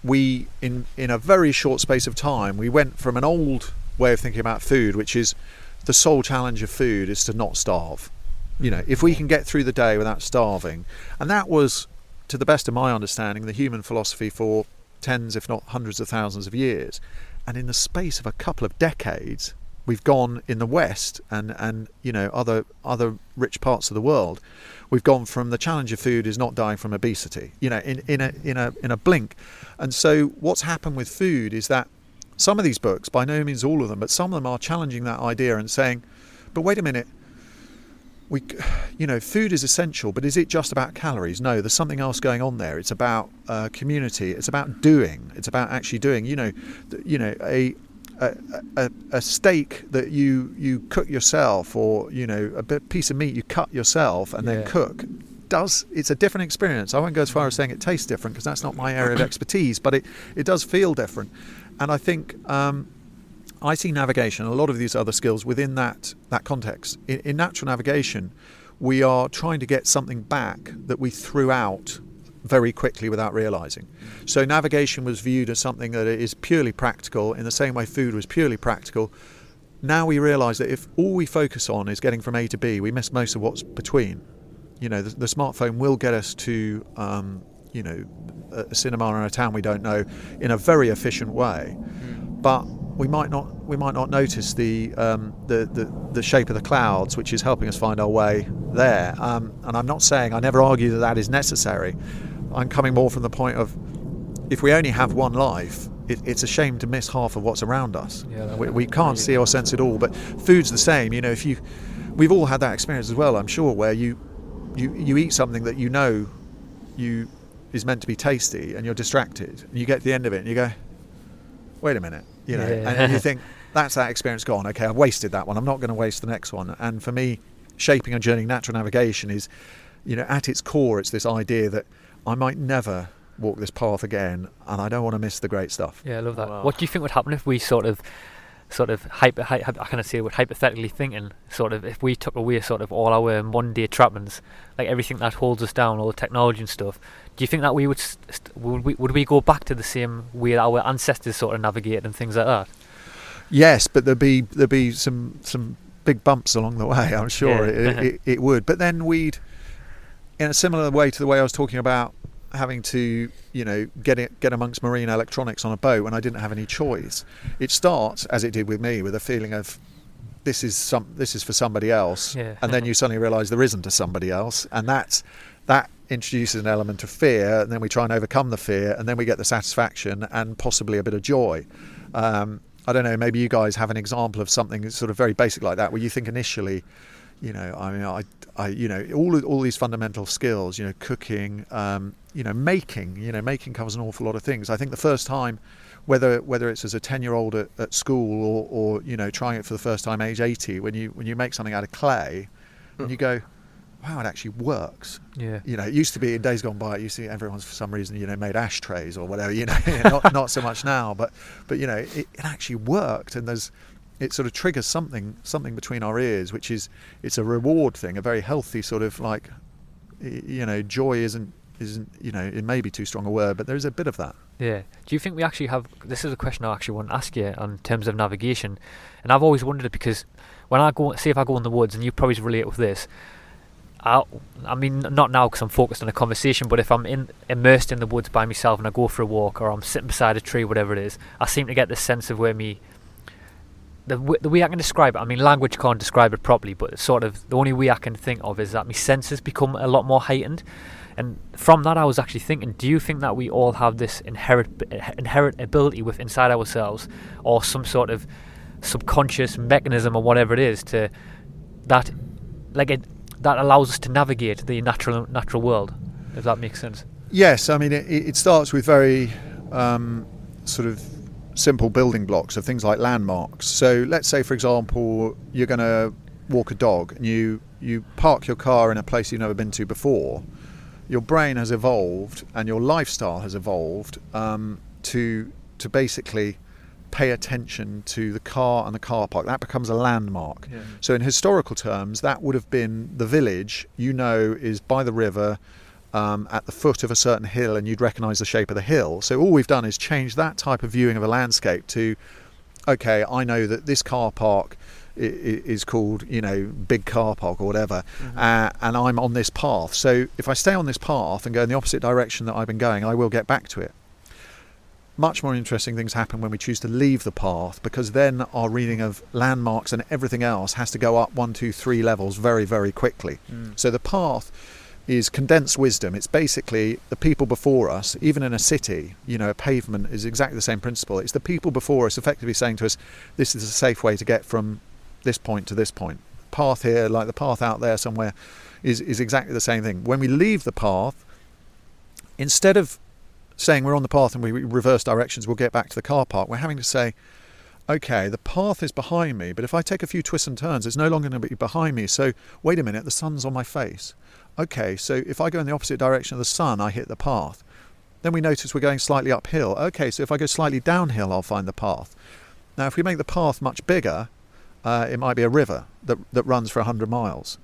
we in in a very short space of time we went from an old way of thinking about food, which is the sole challenge of food is to not starve. You know, if we mm-hmm. can get through the day without starving, and that was, to the best of my understanding, the human philosophy for tens, if not hundreds of thousands of years. And in the space of a couple of decades, we've gone in the West and, and you know other other rich parts of the world, we've gone from the challenge of food is not dying from obesity. You know, in, in a in a in a blink. And so what's happened with food is that some of these books, by no means all of them, but some of them are challenging that idea and saying, but wait a minute, we, you know, food is essential, but is it just about calories? No, there's something else going on there. It's about uh, community. It's about doing. It's about actually doing. You know, you know, a a, a, a steak that you you cook yourself, or you know, a bit, piece of meat you cut yourself and then cook. Does it's a different experience. I won't go as far as saying it tastes different because that's not my area of expertise, but it it does feel different. And I think um, I see navigation, a lot of these other skills within that that context. In, in natural navigation, we are trying to get something back that we threw out very quickly without realizing. So navigation was viewed as something that is purely practical, in the same way food was purely practical. Now we realize that if all we focus on is getting from A to B, we miss most of what's between. You know, the, the smartphone will get us to, um, you know, a cinema in a town we don't know in a very efficient way, but we might not we might not notice the, um, the the the shape of the clouds, which is helping us find our way there. Um, and I'm not saying I never argue that that is necessary. I'm coming more from the point of if we only have one life, it, it's a shame to miss half of what's around us. Yeah, we, we can't see or sense it all. But food's the same. You know, if you, we've all had that experience as well. I'm sure where you, you you eat something that you know, you is meant to be tasty, and you're distracted, and you get to the end of it, and you go, wait a minute, you know, Yeah. and you think that's that experience gone. Okay, I've wasted that one. I'm not going to waste the next one. And for me, shaping a journey, natural navigation is, you know, at its core, it's this idea that I might never walk this path again, and I don't want to miss the great stuff. Yeah, I love that. Wow. What do you think would happen if we sort of, sort of hyper, hy- hy- I kind of say, would hypothetically thinking, sort of, if we took away sort of all our Monday trappings, like everything that holds us down, all the technology and stuff. Do you think that we would, st- st- would we, would we go back to the same way that our ancestors sort of navigated and things like that? Yes, but there'd be there'd be some some big bumps along the way. I'm sure Yeah. it, it, it would. But then we'd, in a similar way to the way I was talking about having to, you know, get it, get amongst marine electronics on a boat when I didn't have any choice. It starts as it did with me with a feeling of this is some this is for somebody else, Yeah. and then you suddenly realise there isn't a somebody else, and that's that introduces an element of fear, and then we try and overcome the fear, and then we get the satisfaction and possibly a bit of joy. Um, I don't know. Maybe you guys have an example of something that's sort of very basic like that, where you think initially, you know, I mean, I, I you know, all all these fundamental skills, you know, cooking, um, you know, making, you know, making covers an awful lot of things. I think the first time, whether whether it's as a ten year old at, at school or, or you know, trying it for the first time age eighty, when you when you make something out of clay, and you go, wow, it actually works. Yeah. You know, it used to be in days gone by. It used to be everyone's for some reason, you know, made ashtrays or whatever. You know, not not so much now, but but you know, it, it actually worked, and there's it sort of triggers something something between our ears, which is it's a reward thing, a very healthy sort of like, you know, joy isn't isn't you know it may be too strong a word, but there is a bit of that. Yeah. Do you think we actually have? This is a question I actually want to ask you on terms of navigation, and I've always wondered because when I go, see if I go in the woods, and you probably relate with this. I, I mean, not now because I'm focused on a conversation, but if I'm in immersed in the woods by myself and I go for a walk, or I'm sitting beside a tree, whatever it is, I seem to get this sense of where me. The, the way I can describe it, I mean, language can't describe it properly, but sort of the only way I can think of is that my senses become a lot more heightened. And from that, I was actually thinking: Do you think that we all have this inherent inherent ability with inside ourselves, or some sort of subconscious mechanism, or whatever it is, to that, like it, that allows us to navigate the natural natural world? If that makes sense. Yes, I mean it, it starts with very um, sort of simple building blocks of things like landmarks. So let's say, for example, you're going to walk a dog and you you park your car in a place you've never been to before. Your brain has evolved and your lifestyle has evolved um, to to basically pay attention to the car and the car park. That becomes a landmark. So in historical terms, that would have been the village. You know, is by the river um, at the foot of a certain hill and you'd recognize the shape of the hill. So all we've done is change that type of viewing of a landscape to, okay, I know that this car park is called, you know, big car park or whatever, uh, and I'm on this path. So if I stay on this path and go in the opposite direction that I've been going, I will get back to it. Much more interesting things happen when we choose to leave the path because then our reading of landmarks and everything else has to go up one, two, three levels very, very quickly. So the path is condensed wisdom. It's basically the people before us, even in a city, you know, a pavement is exactly the same principle. It's the people before us effectively saying to us, this is a safe way to get from this point to this point. Path here, like the path out there somewhere, is, is exactly the same thing. When we leave the path, instead of saying we're on the path and we reverse directions, we'll get back to the car park, we're having to say, okay, the path is behind me, but if I take a few twists and turns, it's no longer going to be behind me. So, wait a minute, the sun's on my face. Okay, so if I go in the opposite direction of the sun, I hit the path. Then we notice we're going slightly uphill. Okay, so if I go slightly downhill, I'll find the path. Now, if we make the path much bigger, uh, it might be a river that, that runs for 100 miles.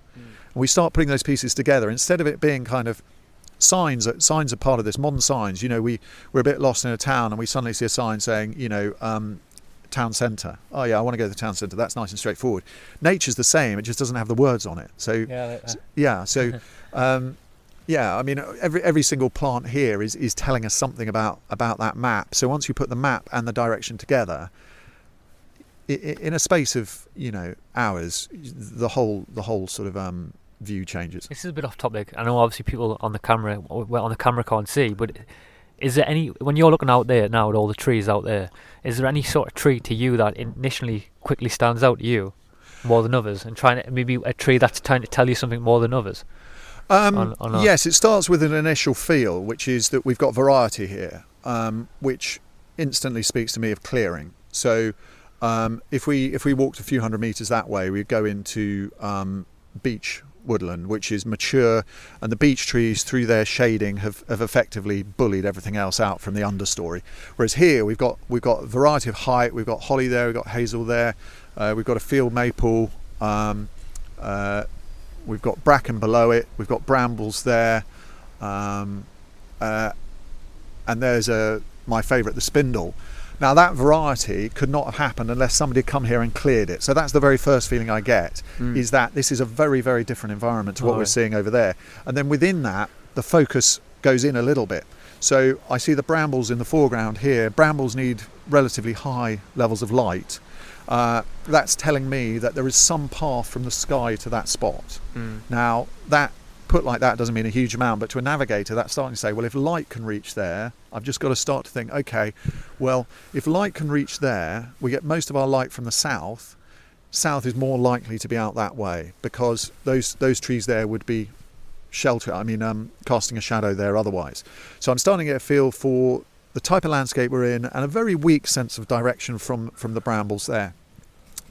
And we start putting those pieces together. Instead of it being kind of signs, signs are part of this, modern signs. You know, we, we're a bit lost in a town and we suddenly see a sign saying, you know, um, town centre. Oh, yeah, I want to go to the town centre. That's nice and straightforward. Nature's the same, it just doesn't have the words on it. So, Yeah. S- yeah so um, yeah i mean every every single plant here is is telling us something about about that map so once you put the map and the direction together in a space of you know hours the whole the whole sort of um, view changes This is a bit off topic. I know obviously people on the camera, well, on the camera can't see, but is there any when you're looking out there now at all the trees out there? Is there any sort of tree to you that initially quickly stands out to you more than others, and trying to maybe a tree that's trying to tell you something more than others? Um, on- on yes, it starts with an initial feel, which is that we've got variety here, um, which instantly speaks to me of clearing. So, um, if we if we walked a few hundred meters that way, we'd go into um, beech woodland, which is mature, and the beech trees, through their shading, have, have effectively bullied everything else out from the understory. Whereas here, we've got we've got a variety of height. We've got holly there, we've got hazel there, uh, we've got a field maple. Um, uh, we've got bracken below it. We've got brambles there, um, uh, and there's a my favourite, the spindle. Now that variety could not have happened unless somebody had come here and cleared it. So that's the very first feeling I get is that this is a very very different environment to what we're Right. seeing over there. And then within that, the focus goes in a little bit. So I see the brambles in the foreground here. Brambles need relatively high levels of light. Uh, that's telling me that there is some path from the sky to that spot. Now that put like that doesn't mean a huge amount, but to a navigator, that's starting to say, well, if light can reach there, I've just got to start to think, okay, well, if light can reach there, we get most of our light from the south. South is more likely to be out that way because those those trees there would be shelter. I mean, um, casting a shadow there otherwise. So I'm starting to get a feel for the type of landscape we're in and a very weak sense of direction from from the brambles there.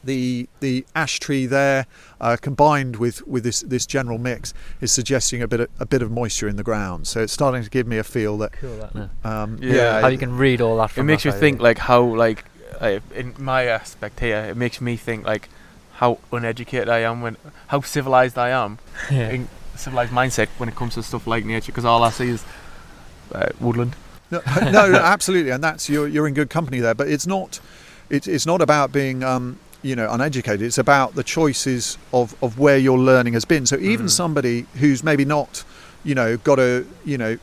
The the ash tree there, uh, combined with, with this, this general mix, is suggesting a bit of, a bit of moisture in the ground. So it's starting to give me a feel that Cool, that. Um, Yeah. How you can read all that. It makes that you side, think like how like uh, in my aspect here, it makes me think like how uneducated I am when how civilized I am Yeah. in civilized mindset when it comes to stuff like nature because all I see is uh, woodland. no, no, absolutely, and that's you're you're in good company there. But it's not, it's it's not about being um, you know uneducated. It's about the choices of of where your learning has been. So even Mhm. somebody who's maybe not, you know, got a you know.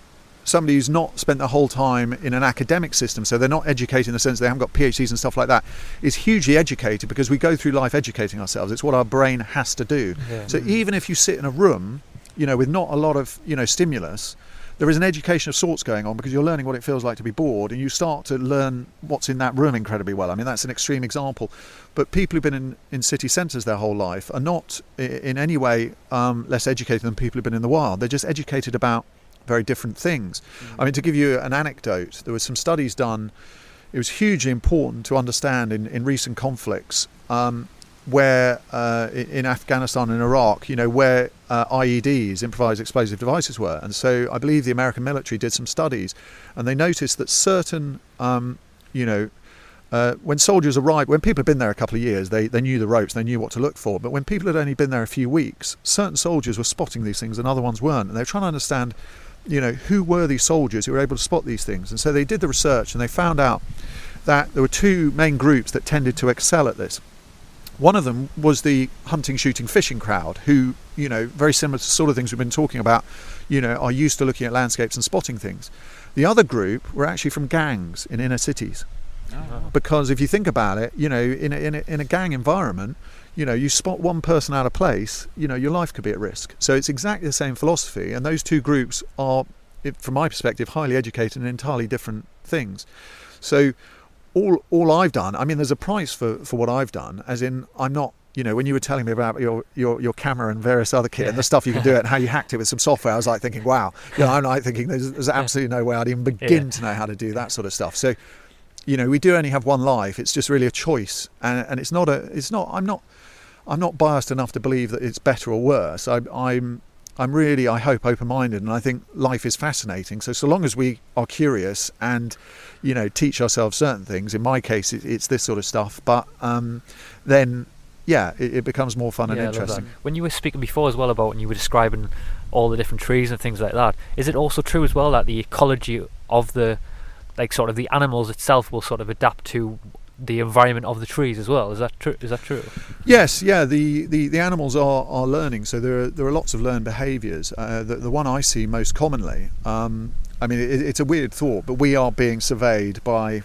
Somebody who's not spent the whole time in an academic system, so they're not educated in the sense they haven't got PhDs and stuff like that, is hugely educated because we go through life educating ourselves. It's what our brain has to do. Yeah. So even if you sit in a room, you know, with not a lot of you know stimulus, there is an education of sorts going on because you're learning what it feels like to be bored, and you start to learn what's in that room incredibly well. I mean, that's an extreme example, but people who've been in, in city centres their whole life are not in any way um, less educated than people who've been in the wild. They're just educated about very different things. I mean, to give you an anecdote, there were some studies done. It was hugely important to understand in, in recent conflicts um, where uh, in Afghanistan and Iraq, you know, where uh, IEDs, improvised explosive devices, were. And so I believe the American military did some studies, and they noticed that certain, um, you know, uh, when soldiers arrived, when people had been there a couple of years, they, they knew the ropes, they knew what to look for. But when people had only been there a few weeks, certain soldiers were spotting these things and other ones weren't. And they were trying to understand, you know, who were these soldiers who were able to spot these things. And so they did the research and they found out that there were two main groups that tended to excel at this. One of them was the hunting, shooting, fishing crowd, who, you know, very similar to the sort of things we've been talking about, you know, are used to looking at landscapes and spotting things. The other group were actually from gangs in inner cities. Oh. Because if you think about it, you know, in a, in a, in a gang environment, you know, you spot one person out of place, you know, your life could be at risk. So it's exactly the same philosophy, and those two groups are, from my perspective, highly educated in entirely different things. So all all I've done, I mean, there's a price for, for what I've done, as in I'm not, you know, when you were telling me about your, your, your camera and various other kit and the stuff you can do it and how you hacked it with some software, I was like thinking, wow, you know, I'm like thinking there's, there's absolutely no way I'd even begin Yeah. to know how to do that sort of stuff. So, you know, we do only have one life. It's just really a choice, and, and it's not a, it's not. I'm not, I'm not biased enough to believe that it's better or worse. I, I'm, I'm really, I hope, open-minded, and I think life is fascinating. So, so long as we are curious and, you know, teach ourselves certain things. In my case, it, it's this sort of stuff. But um, then, yeah, it, it becomes more fun and Yeah, that. interesting. When you were speaking before as well about when you were describing all the different trees and things like that, is it also true as well that the ecology of the, like sort of the animals itself will sort of adapt to the environment of the trees as well? Is that true? Is that true? Yes, yeah. The, the, the animals are, are learning, so there are there are lots of learned behaviours. Uh, the the one I see most commonly, um, I mean, it, it's a weird thought, but we are being surveyed by,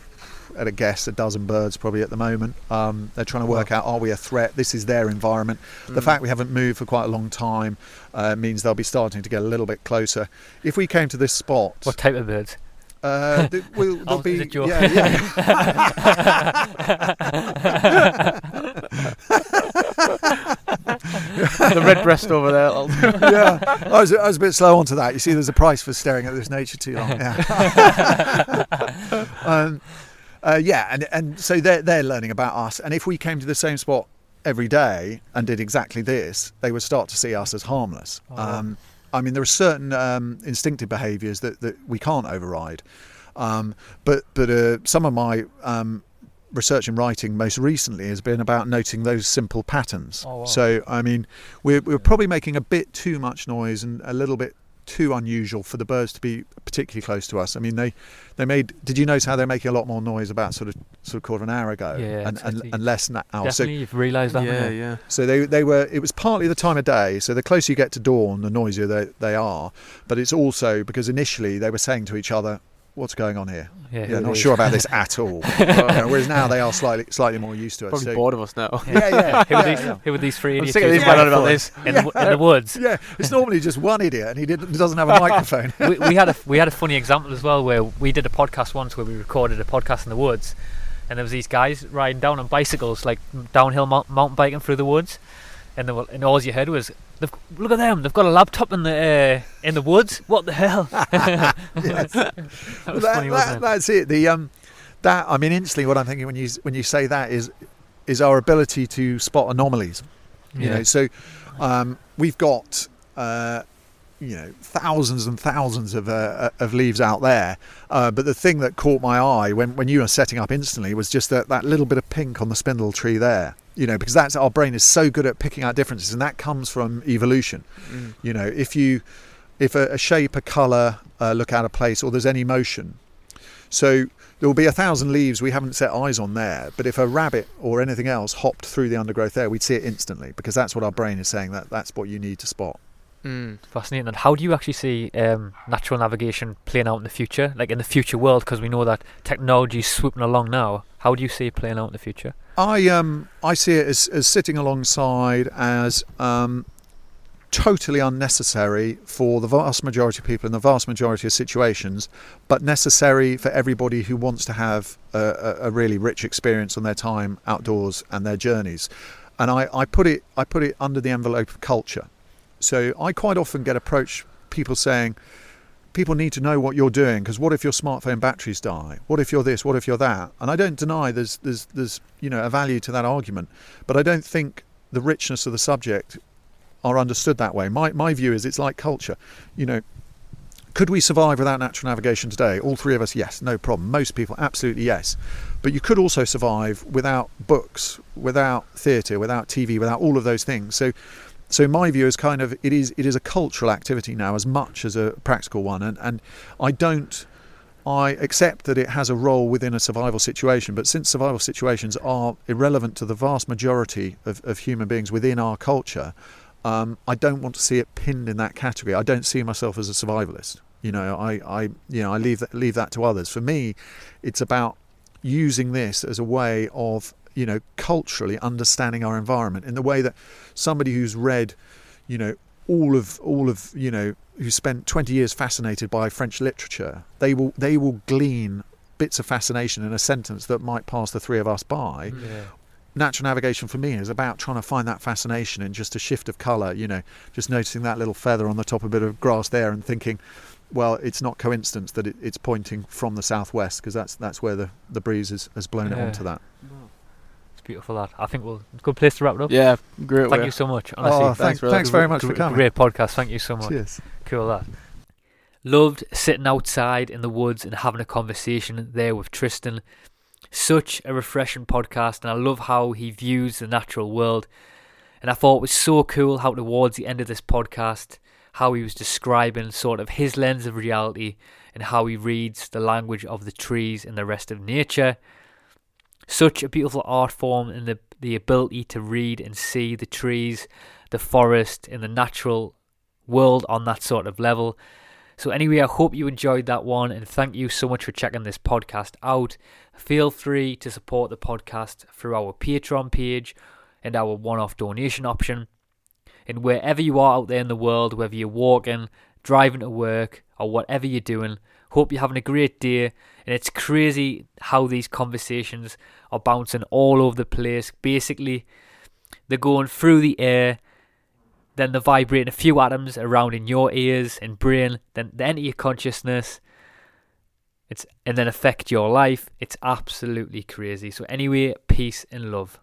at a guess, a dozen birds probably at the moment. Um, they're trying to work out are we a threat? This is their environment. The Mm. fact we haven't moved for quite a long time uh, means they'll be starting to get a little bit closer. If we came to this spot, What type of birds? Uh, th- we'll, Oh, there'll be your- yeah, yeah. the red breast over there. yeah, I was, I was a bit slow onto that. You see, there's a price for staring at this nature too long. Yeah, um, uh, yeah, and and so they're they're learning about us. And if we came to the same spot every day and did exactly this, they would start to see us as harmless. Oh, wow. I mean, there are certain um, instinctive behaviours that, that we can't override. Um, but but uh, some of my um, research and writing most recently has been about noting those simple patterns. Oh, wow. So I mean, we're we're probably making a bit too much noise and a little bit too unusual for the birds to be particularly close to us. I mean, they they made. Did you notice how they're making a lot more noise about sort of sort of quarter of an hour ago, Yeah, and, and exactly. and less now. So Definitely, you've realised that. yeah, yeah. so they they were. It was partly the time of day. So the closer you get to dawn, the noisier they they are. But it's also because initially they were saying to each other, what's going on here? Yeah, Yeah, not it sure about this at all. You know, uh, whereas now they are slightly slightly more used to it. Probably so- bored of us now. Yeah, yeah, Who are these? yeah. Who are these three I'm sick of these got men on it about this. in the, in the woods. Yeah, it's normally just one idiot, and he didn't, doesn't have a microphone. we, we had a we had a funny example as well where we did a podcast once where we recorded a podcast in the woods, and there was these guys riding down on bicycles like downhill mount, mountain biking through the woods, and they were, and all you heard was. They've, look at them! They've got a laptop in the uh, in the woods. What the hell? that That- funny, that- wasn't it? That's it. The um, that I mean, instantly, what I'm thinking when you when you say that is is our ability to spot anomalies. You Yeah. know, so um, we've got uh, you know thousands and thousands of uh, of leaves out there, uh, but the thing that caught my eye when when you were setting up instantly was just that that little bit of pink on the spindle tree there. You know, because that's our brain is so good at picking out differences, and that comes from evolution. Mm. You know, if you if a, a shape, a colour uh, look out of place, or there's any motion, so there will be a thousand leaves we haven't set eyes on there. But if a rabbit or anything else hopped through the undergrowth there, we'd see it instantly because that's what our brain is saying that that's what you need to spot. Mm. Fascinating. And how do you actually see um, natural navigation playing out in the future, like in the future world? Because we know that technology is swooping along now. How do you see it playing out in the future? I um I see it as, as sitting alongside as um, totally unnecessary for the vast majority of people in the vast majority of situations, but necessary for everybody who wants to have a, a, a really rich experience on their time outdoors and their journeys. And I, I put it I put it under the envelope of culture. So I quite often get approached people saying, people need to know what you're doing because what if your smartphone batteries die? What if you're this? What if you're that? And I don't deny there's there's there's you know a value to that argument, but I don't think the richness of the subject are understood that way. My my view is it's like culture. You know, could we survive without natural navigation today? All three of us, yes, no problem. Most people, absolutely yes. But you could also survive without books, without theatre, without TV, without all of those things. So so my view is kind of it is it is a cultural activity now as much as a practical one and, and I don't I accept that it has a role within a survival situation, but since survival situations are irrelevant to the vast majority of, of human beings within our culture, um, I don't want to see it pinned in that category. I don't see myself as a survivalist. You know, I, I you know I leave that leave that to others. For me, it's about using this as a way of you know culturally understanding our environment in the way that somebody who's read you know all of all of you know who spent 20 years fascinated by French literature they will they will glean bits of fascination in a sentence that might pass the three of us by. Mm, yeah. natural navigation for me is about trying to find that fascination in just a shift of color you know just noticing that little feather on the top of a bit of grass there and thinking well it's not coincidence that it, it's pointing from the southwest because that's that's where the the breeze has, has blown it onto that beautiful. lad. I think we'll good place to wrap it up. Yeah, great. Thank way. you so much. Honestly, oh, thanks thanks, for thanks, very much for Gr- coming Great podcast. Thank you so much. cheers Cool that. Loved sitting outside in the woods and having a conversation there with Tristan. Such a refreshing podcast, and I love how he views the natural world. And I thought it was so cool how, towards the end of this podcast, how he was describing sort of his lens of reality and how he reads the language of the trees and the rest of nature. Such a beautiful art form and the, the ability to read and see the trees, the forest, and the natural world on that sort of level. So, anyway, I hope you enjoyed that one and thank you so much for checking this podcast out. Feel free to support the podcast through our Patreon page and our one off donation option. And wherever you are out there in the world, whether you're walking, driving to work, or whatever you're doing, hope you're having a great day. And it's crazy how these conversations are bouncing all over the place. Basically, they're going through the air, then they're vibrating a few atoms around in your ears and brain, then they enter your consciousness. It's and then affect your life. It's absolutely crazy. So anyway, peace and love.